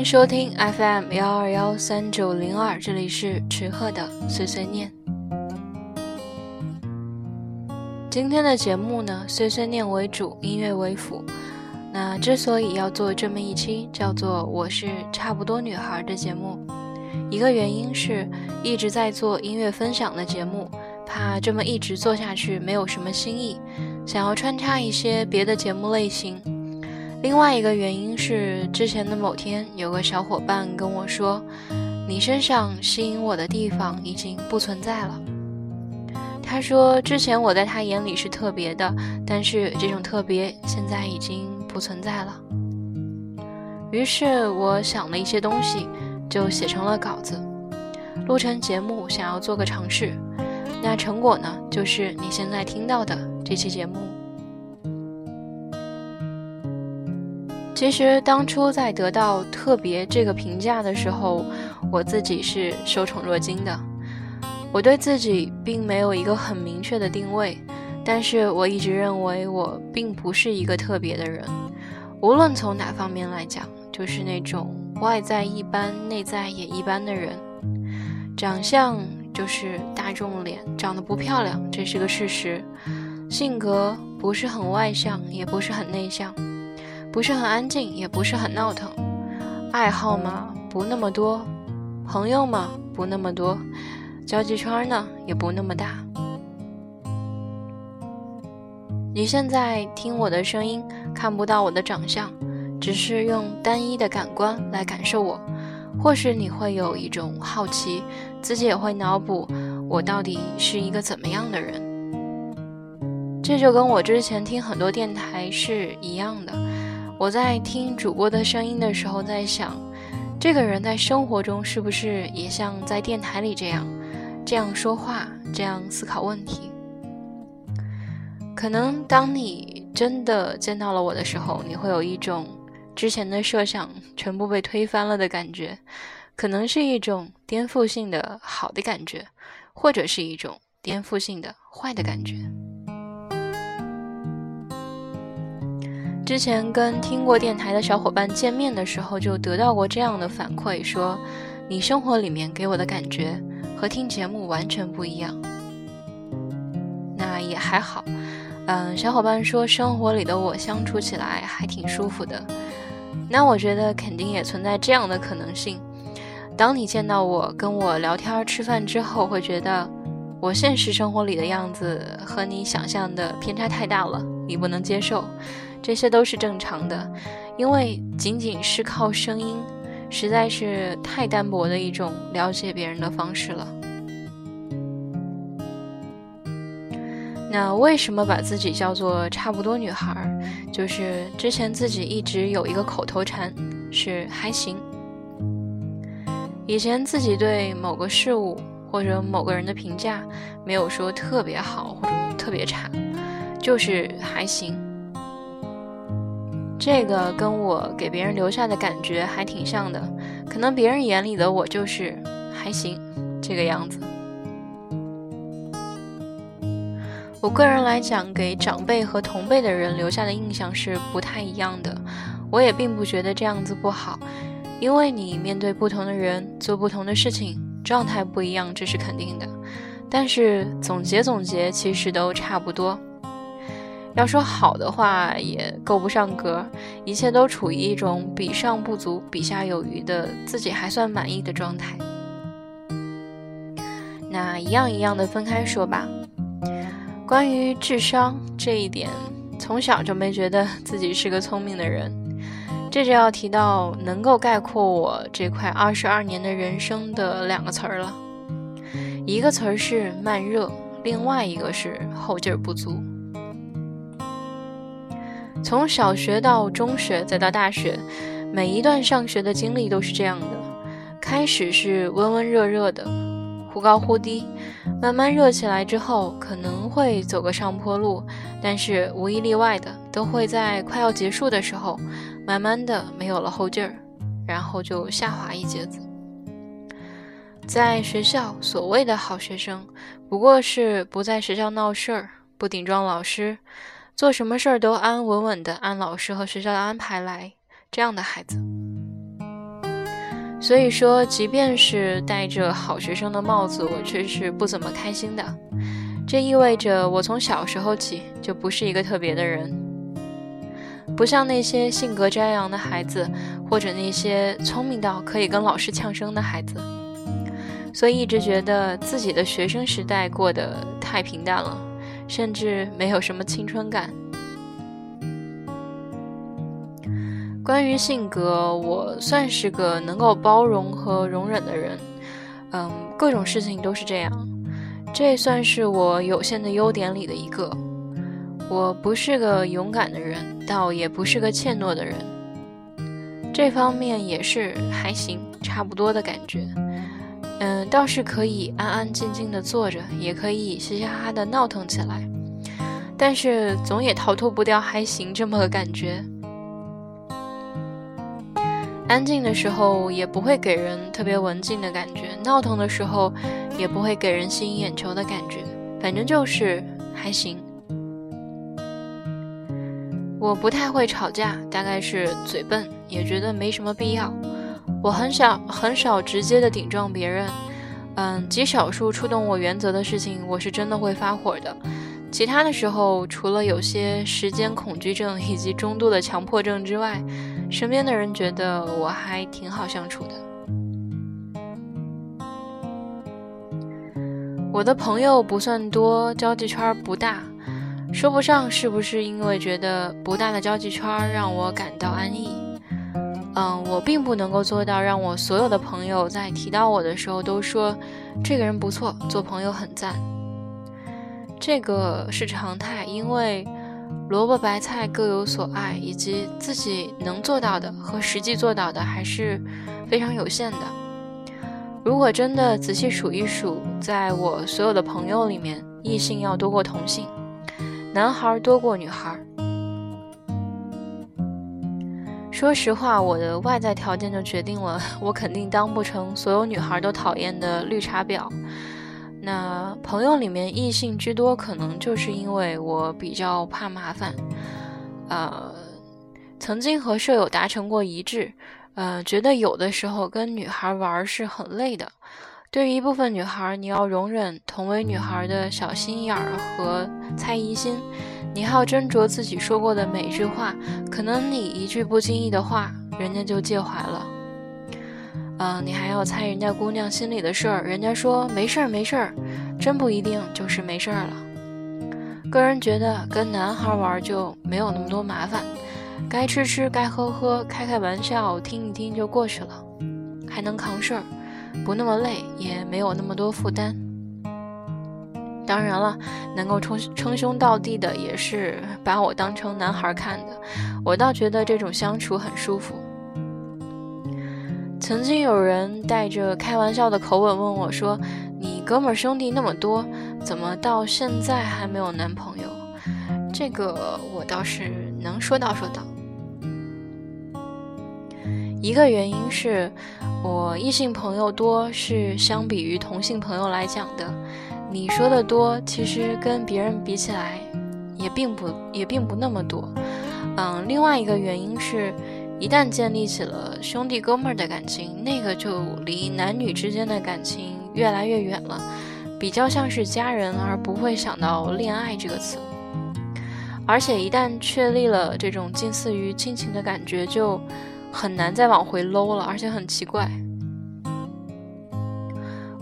迎收听 FM 幺二幺三九零二，这里是池鹤的碎碎念。今天的节目呢，碎碎念为主，音乐为辅。那之所以要做这么一期叫做“我是差不多女孩”的节目，一个原因是一直在做音乐分享的节目，怕这么一直做下去没有什么新意，想要穿插一些别的节目类型。另外一个原因是，之前的某天，有个小伙伴跟我说：“你身上吸引我的地方已经不存在了。”他说：“之前我在他眼里是特别的，但是这种特别现在已经不存在了。”于是我想了一些东西，就写成了稿子，录成节目，想要做个尝试。那成果呢，就是你现在听到的这期节目。其实当初在得到“特别”这个评价的时候，我自己是受宠若惊的。我对自己并没有一个很明确的定位，但是我一直认为我并不是一个特别的人，无论从哪方面来讲，就是那种外在一般、内在也一般的人。长相就是大众脸，长得不漂亮，这是个事实。性格不是很外向，也不是很内向。不是很安静，也不是很闹腾，爱好嘛不那么多，朋友嘛不那么多，交际圈呢也不那么大。你现在听我的声音，看不到我的长相，只是用单一的感官来感受我，或许你会有一种好奇，自己也会脑补我到底是一个怎么样的人。这就跟我之前听很多电台是一样的。我在听主播的声音的时候，在想，这个人在生活中是不是也像在电台里这样，这样说话，这样思考问题？可能当你真的见到了我的时候，你会有一种之前的设想全部被推翻了的感觉，可能是一种颠覆性的好的感觉，或者是一种颠覆性的坏的感觉。之前跟听过电台的小伙伴见面的时候，就得到过这样的反馈，说你生活里面给我的感觉和听节目完全不一样。那也还好，嗯，小伙伴说生活里的我相处起来还挺舒服的。那我觉得肯定也存在这样的可能性。当你见到我跟我聊天吃饭之后，会觉得我现实生活里的样子和你想象的偏差太大了，你不能接受。这些都是正常的，因为仅仅是靠声音，实在是太单薄的一种了解别人的方式了。那为什么把自己叫做差不多女孩？就是之前自己一直有一个口头禅，是还行。以前自己对某个事物或者某个人的评价，没有说特别好或者特别差，就是还行。这个跟我给别人留下的感觉还挺像的，可能别人眼里的我就是还行这个样子。我个人来讲，给长辈和同辈的人留下的印象是不太一样的。我也并不觉得这样子不好，因为你面对不同的人，做不同的事情，状态不一样，这是肯定的。但是总结总结，其实都差不多。要说好的话，也够不上格，一切都处于一种比上不足、比下有余的自己还算满意的状态。那一样一样的分开说吧。关于智商这一点，从小就没觉得自己是个聪明的人，这就要提到能够概括我这快二十二年的人生的两个词儿了，一个词儿是慢热，另外一个是后劲儿不足。从小学到中学，再到大学，每一段上学的经历都是这样的。开始是温温热热的，忽高忽低，慢慢热起来之后，可能会走个上坡路，但是无一例外的，都会在快要结束的时候，慢慢的没有了后劲儿，然后就下滑一截子。在学校，所谓的好学生，不过是不在学校闹事儿，不顶撞老师。做什么事儿都安安稳稳的，按老师和学校的安排来，这样的孩子。所以说，即便是戴着好学生的帽子，我却是不怎么开心的。这意味着我从小时候起就不是一个特别的人，不像那些性格张扬的孩子，或者那些聪明到可以跟老师呛声的孩子。所以一直觉得自己的学生时代过得太平淡了，甚至没有什么青春感。关于性格，我算是个能够包容和容忍的人，嗯，各种事情都是这样，这算是我有限的优点里的一个。我不是个勇敢的人，倒也不是个怯懦的人，这方面也是还行，差不多的感觉。嗯，倒是可以安安静静的坐着，也可以嘻嘻哈哈的闹腾起来，但是总也逃脱不掉还行这么个感觉。安静的时候也不会给人特别文静的感觉，闹腾的时候也不会给人吸引眼球的感觉，反正就是还行。我不太会吵架，大概是嘴笨，也觉得没什么必要。我很少很少直接的顶撞别人，嗯，极少数触动我原则的事情，我是真的会发火的。其他的时候，除了有些时间恐惧症以及中度的强迫症之外，身边的人觉得我还挺好相处的。我的朋友不算多，交际圈不大，说不上是不是因为觉得不大的交际圈让我感到安逸。嗯，我并不能够做到让我所有的朋友在提到我的时候都说这个人不错，做朋友很赞。这个是常态，因为萝卜白菜各有所爱，以及自己能做到的和实际做到的还是非常有限的。如果真的仔细数一数，在我所有的朋友里面，异性要多过同性，男孩多过女孩。说实话，我的外在条件就决定了 我肯定当不成所有女孩都讨厌的绿茶婊。那朋友里面异性居多，可能就是因为我比较怕麻烦。呃，曾经和舍友达成过一致，呃，觉得有的时候跟女孩玩是很累的。对于一部分女孩，你要容忍同为女孩的小心眼儿和猜疑心，你还要斟酌自己说过的每一句话，可能你一句不经意的话，人家就介怀了。嗯，你还要猜人家姑娘心里的事儿，人家说没事儿没事儿，真不一定就是没事儿了。个人觉得跟男孩玩就没有那么多麻烦，该吃吃该喝喝，开开玩笑听一听就过去了，还能扛事儿，不那么累，也没有那么多负担。当然了，能够称称兄道弟的也是把我当成男孩看的，我倒觉得这种相处很舒服。曾经有人带着开玩笑的口吻问我说：“你哥们兄弟那么多，怎么到现在还没有男朋友？”这个我倒是能说道说道。一个原因是我异性朋友多，是相比于同性朋友来讲的。你说的多，其实跟别人比起来，也并不也并不那么多。嗯，另外一个原因是。一旦建立起了兄弟哥们儿的感情，那个就离男女之间的感情越来越远了，比较像是家人，而不会想到恋爱这个词。而且一旦确立了这种近似于亲情的感觉，就很难再往回搂了，而且很奇怪。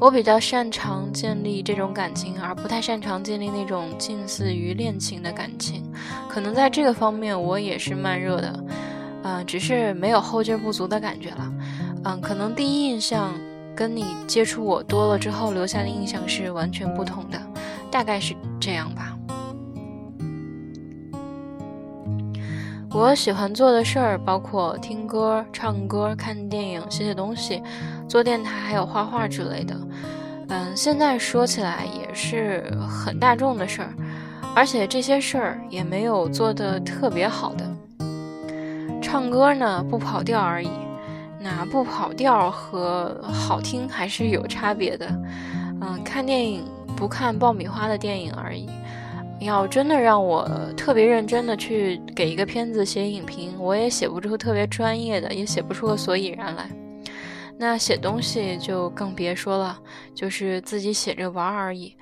我比较擅长建立这种感情，而不太擅长建立那种近似于恋情的感情，可能在这个方面我也是慢热的。嗯，只是没有后劲不足的感觉了。嗯，可能第一印象跟你接触我多了之后留下的印象是完全不同的，大概是这样吧。我喜欢做的事儿包括听歌、唱歌、看电影、写写东西、做电台，还有画画之类的。嗯，现在说起来也是很大众的事儿，而且这些事儿也没有做的特别好的。唱歌呢不跑调而已，那不跑调和好听还是有差别的。嗯，看电影不看爆米花的电影而已。要真的让我特别认真的去给一个片子写影评，我也写不出特别专业的，也写不出个所以然来。那写东西就更别说了，就是自己写着玩而已。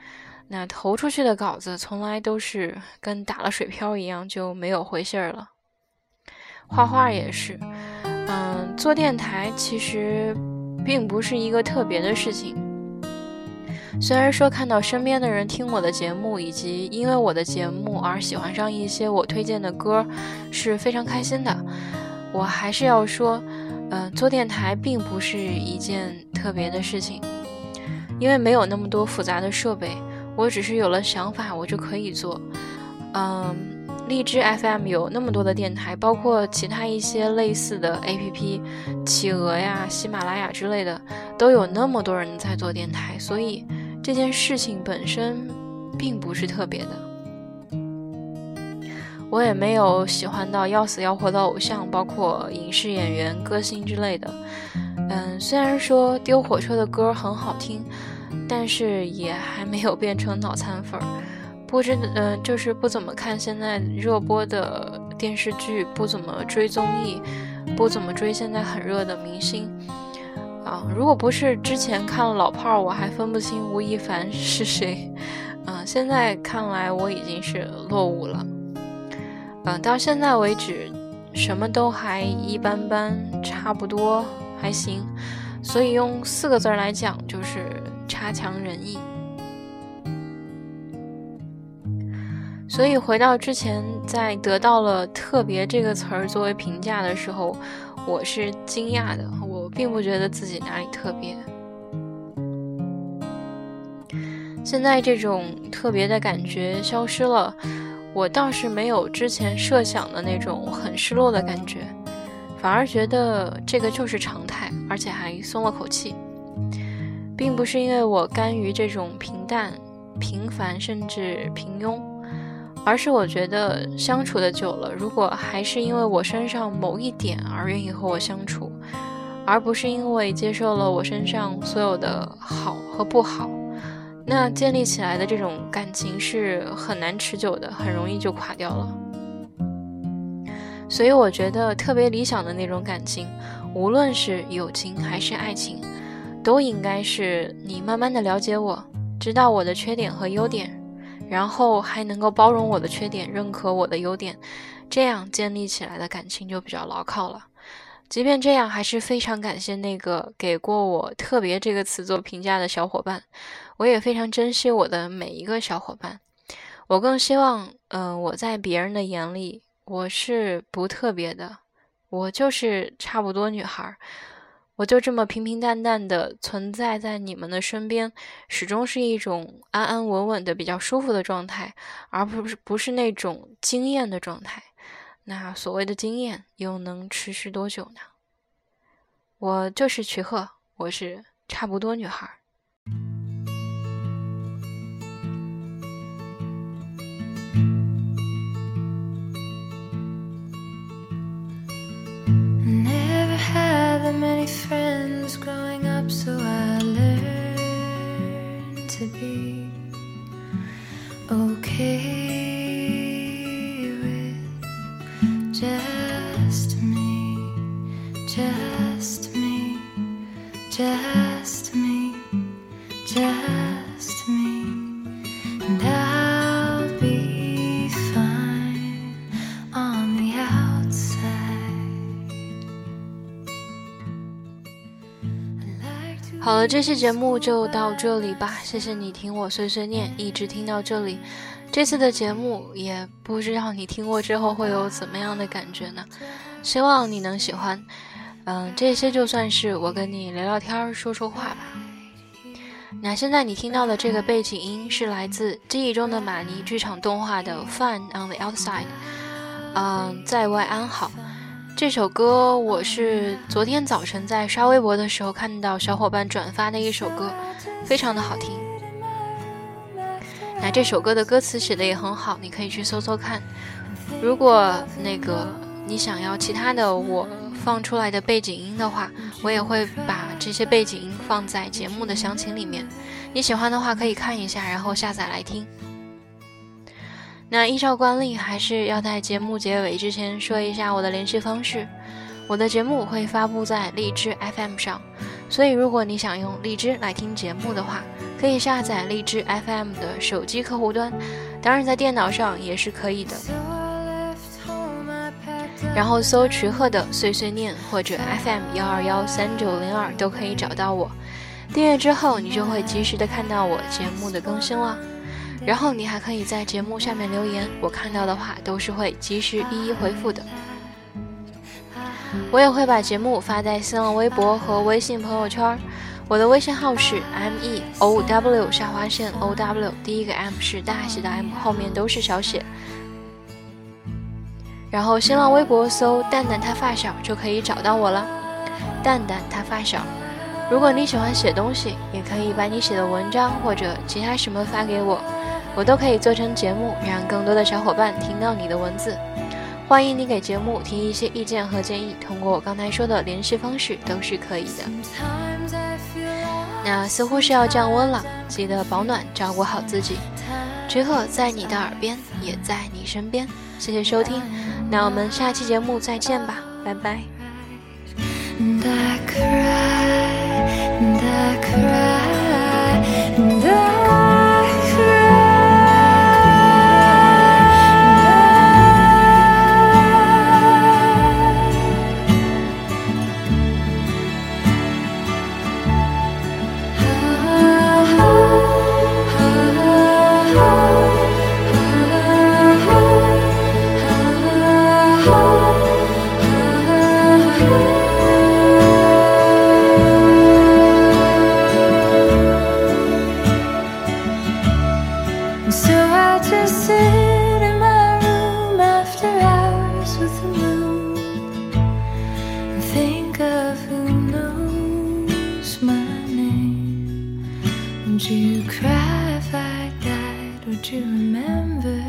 那投出去的稿子从来都是跟打了水漂一样，就没有回信儿了。画画也是，嗯，做电台其实并不是一个特别的事情。虽然说看到身边的人听我的节目，以及因为我的节目而喜欢上一些我推荐的歌，是非常开心的。我还是要说，嗯，做电台并不是一件特别的事情，因为没有那么多复杂的设备，我只是有了想法，我就可以做。嗯，荔枝 FM 有那么多的电台，包括其他一些类似的 APP，企鹅呀、喜马拉雅之类的，都有那么多人在做电台，所以。这件事情本身并不是特别的，我也没有喜欢到要死要活的偶像，包括影视演员、歌星之类的。嗯，虽然说丢火车的歌很好听，但是也还没有变成脑残粉儿。不知嗯，就是不怎么看现在热播的电视剧，不怎么追综艺，不怎么追现在很热的明星。啊，如果不是之前看了老炮儿，我还分不清吴亦凡是谁。嗯，现在看来我已经是落伍了。嗯，到现在为止，什么都还一般般，差不多还行。所以用四个字来讲，就是差强人意。所以回到之前，在得到了“特别”这个词儿作为评价的时候，我是惊讶的。并不觉得自己哪里特别，现在这种特别的感觉消失了，我倒是没有之前设想的那种很失落的感觉，反而觉得这个就是常态，而且还松了口气，并不是因为我甘于这种平淡、平凡甚至平庸。而是我觉得相处的久了，如果还是因为我身上某一点而愿意和我相处。而不是因为接受了我身上所有的好和不好，那建立起来的这种感情是很难持久的，很容易就垮掉了。所以我觉得特别理想的那种感情，无论是友情还是爱情，都应该是你慢慢的了解我，知道我的缺点和优点，然后还能够包容我的缺点，认可我的优点，这样建立起来的感情就比较牢靠了。即便这样，还是非常感谢那个给过我“特别”这个词做评价的小伙伴。我也非常珍惜我的每一个小伙伴。我更希望，嗯，我在别人的眼里，我是不特别的，我就是差不多女孩。我就这么平平淡淡的存在在你们的身边，始终是一种安安稳稳的、比较舒服的状态，而不是不是那种惊艳的状态。那所谓的经验又能持续多久呢？我就是瞿鹤，我是差不多女孩。了，这期节目就到这里吧。谢谢你听我碎碎念，一直听到这里。这次的节目也不知道你听过之后会有怎么样的感觉呢？希望你能喜欢。嗯，这些就算是我跟你聊聊天、说说话吧。那现在你听到的这个背景音是来自《记忆中的玛尼》剧场动画的《Fun on the Outside》。嗯，在外安好。这首歌我是昨天早晨在刷微博的时候看到小伙伴转发的一首歌，非常的好听。那这首歌的歌词写的也很好，你可以去搜搜看。如果那个你想要其他的我放出来的背景音的话，我也会把这些背景音放在节目的详情里面。你喜欢的话可以看一下，然后下载来听。那依照惯例，还是要在节目结尾之前说一下我的联系方式。我的节目会发布在荔枝 FM 上，所以如果你想用荔枝来听节目的话，可以下载荔枝 FM 的手机客户端，当然在电脑上也是可以的。然后搜徐鹤的碎碎念或者 FM 幺二幺三九零二都可以找到我。订阅之后，你就会及时的看到我节目的更新了。然后你还可以在节目下面留言，我看到的话都是会及时一一回复的。我也会把节目发在新浪微博和微信朋友圈。我的微信号是 m e o w 下划线 o w，第一个 m 是大写的 M，后面都是小写。然后新浪微博搜“蛋蛋他发小”就可以找到我了。蛋蛋他发小，如果你喜欢写东西，也可以把你写的文章或者其他什么发给我，我都可以做成节目，让更多的小伙伴听到你的文字。欢迎你给节目提一些意见和建议，通过我刚才说的联系方式都是可以的。那似乎是要降温了，记得保暖，照顾好自己。菊鹤在你的耳边，也在你身边。谢谢收听，那我们下期节目再见吧，拜拜。Would you cry if I died? Would you remember?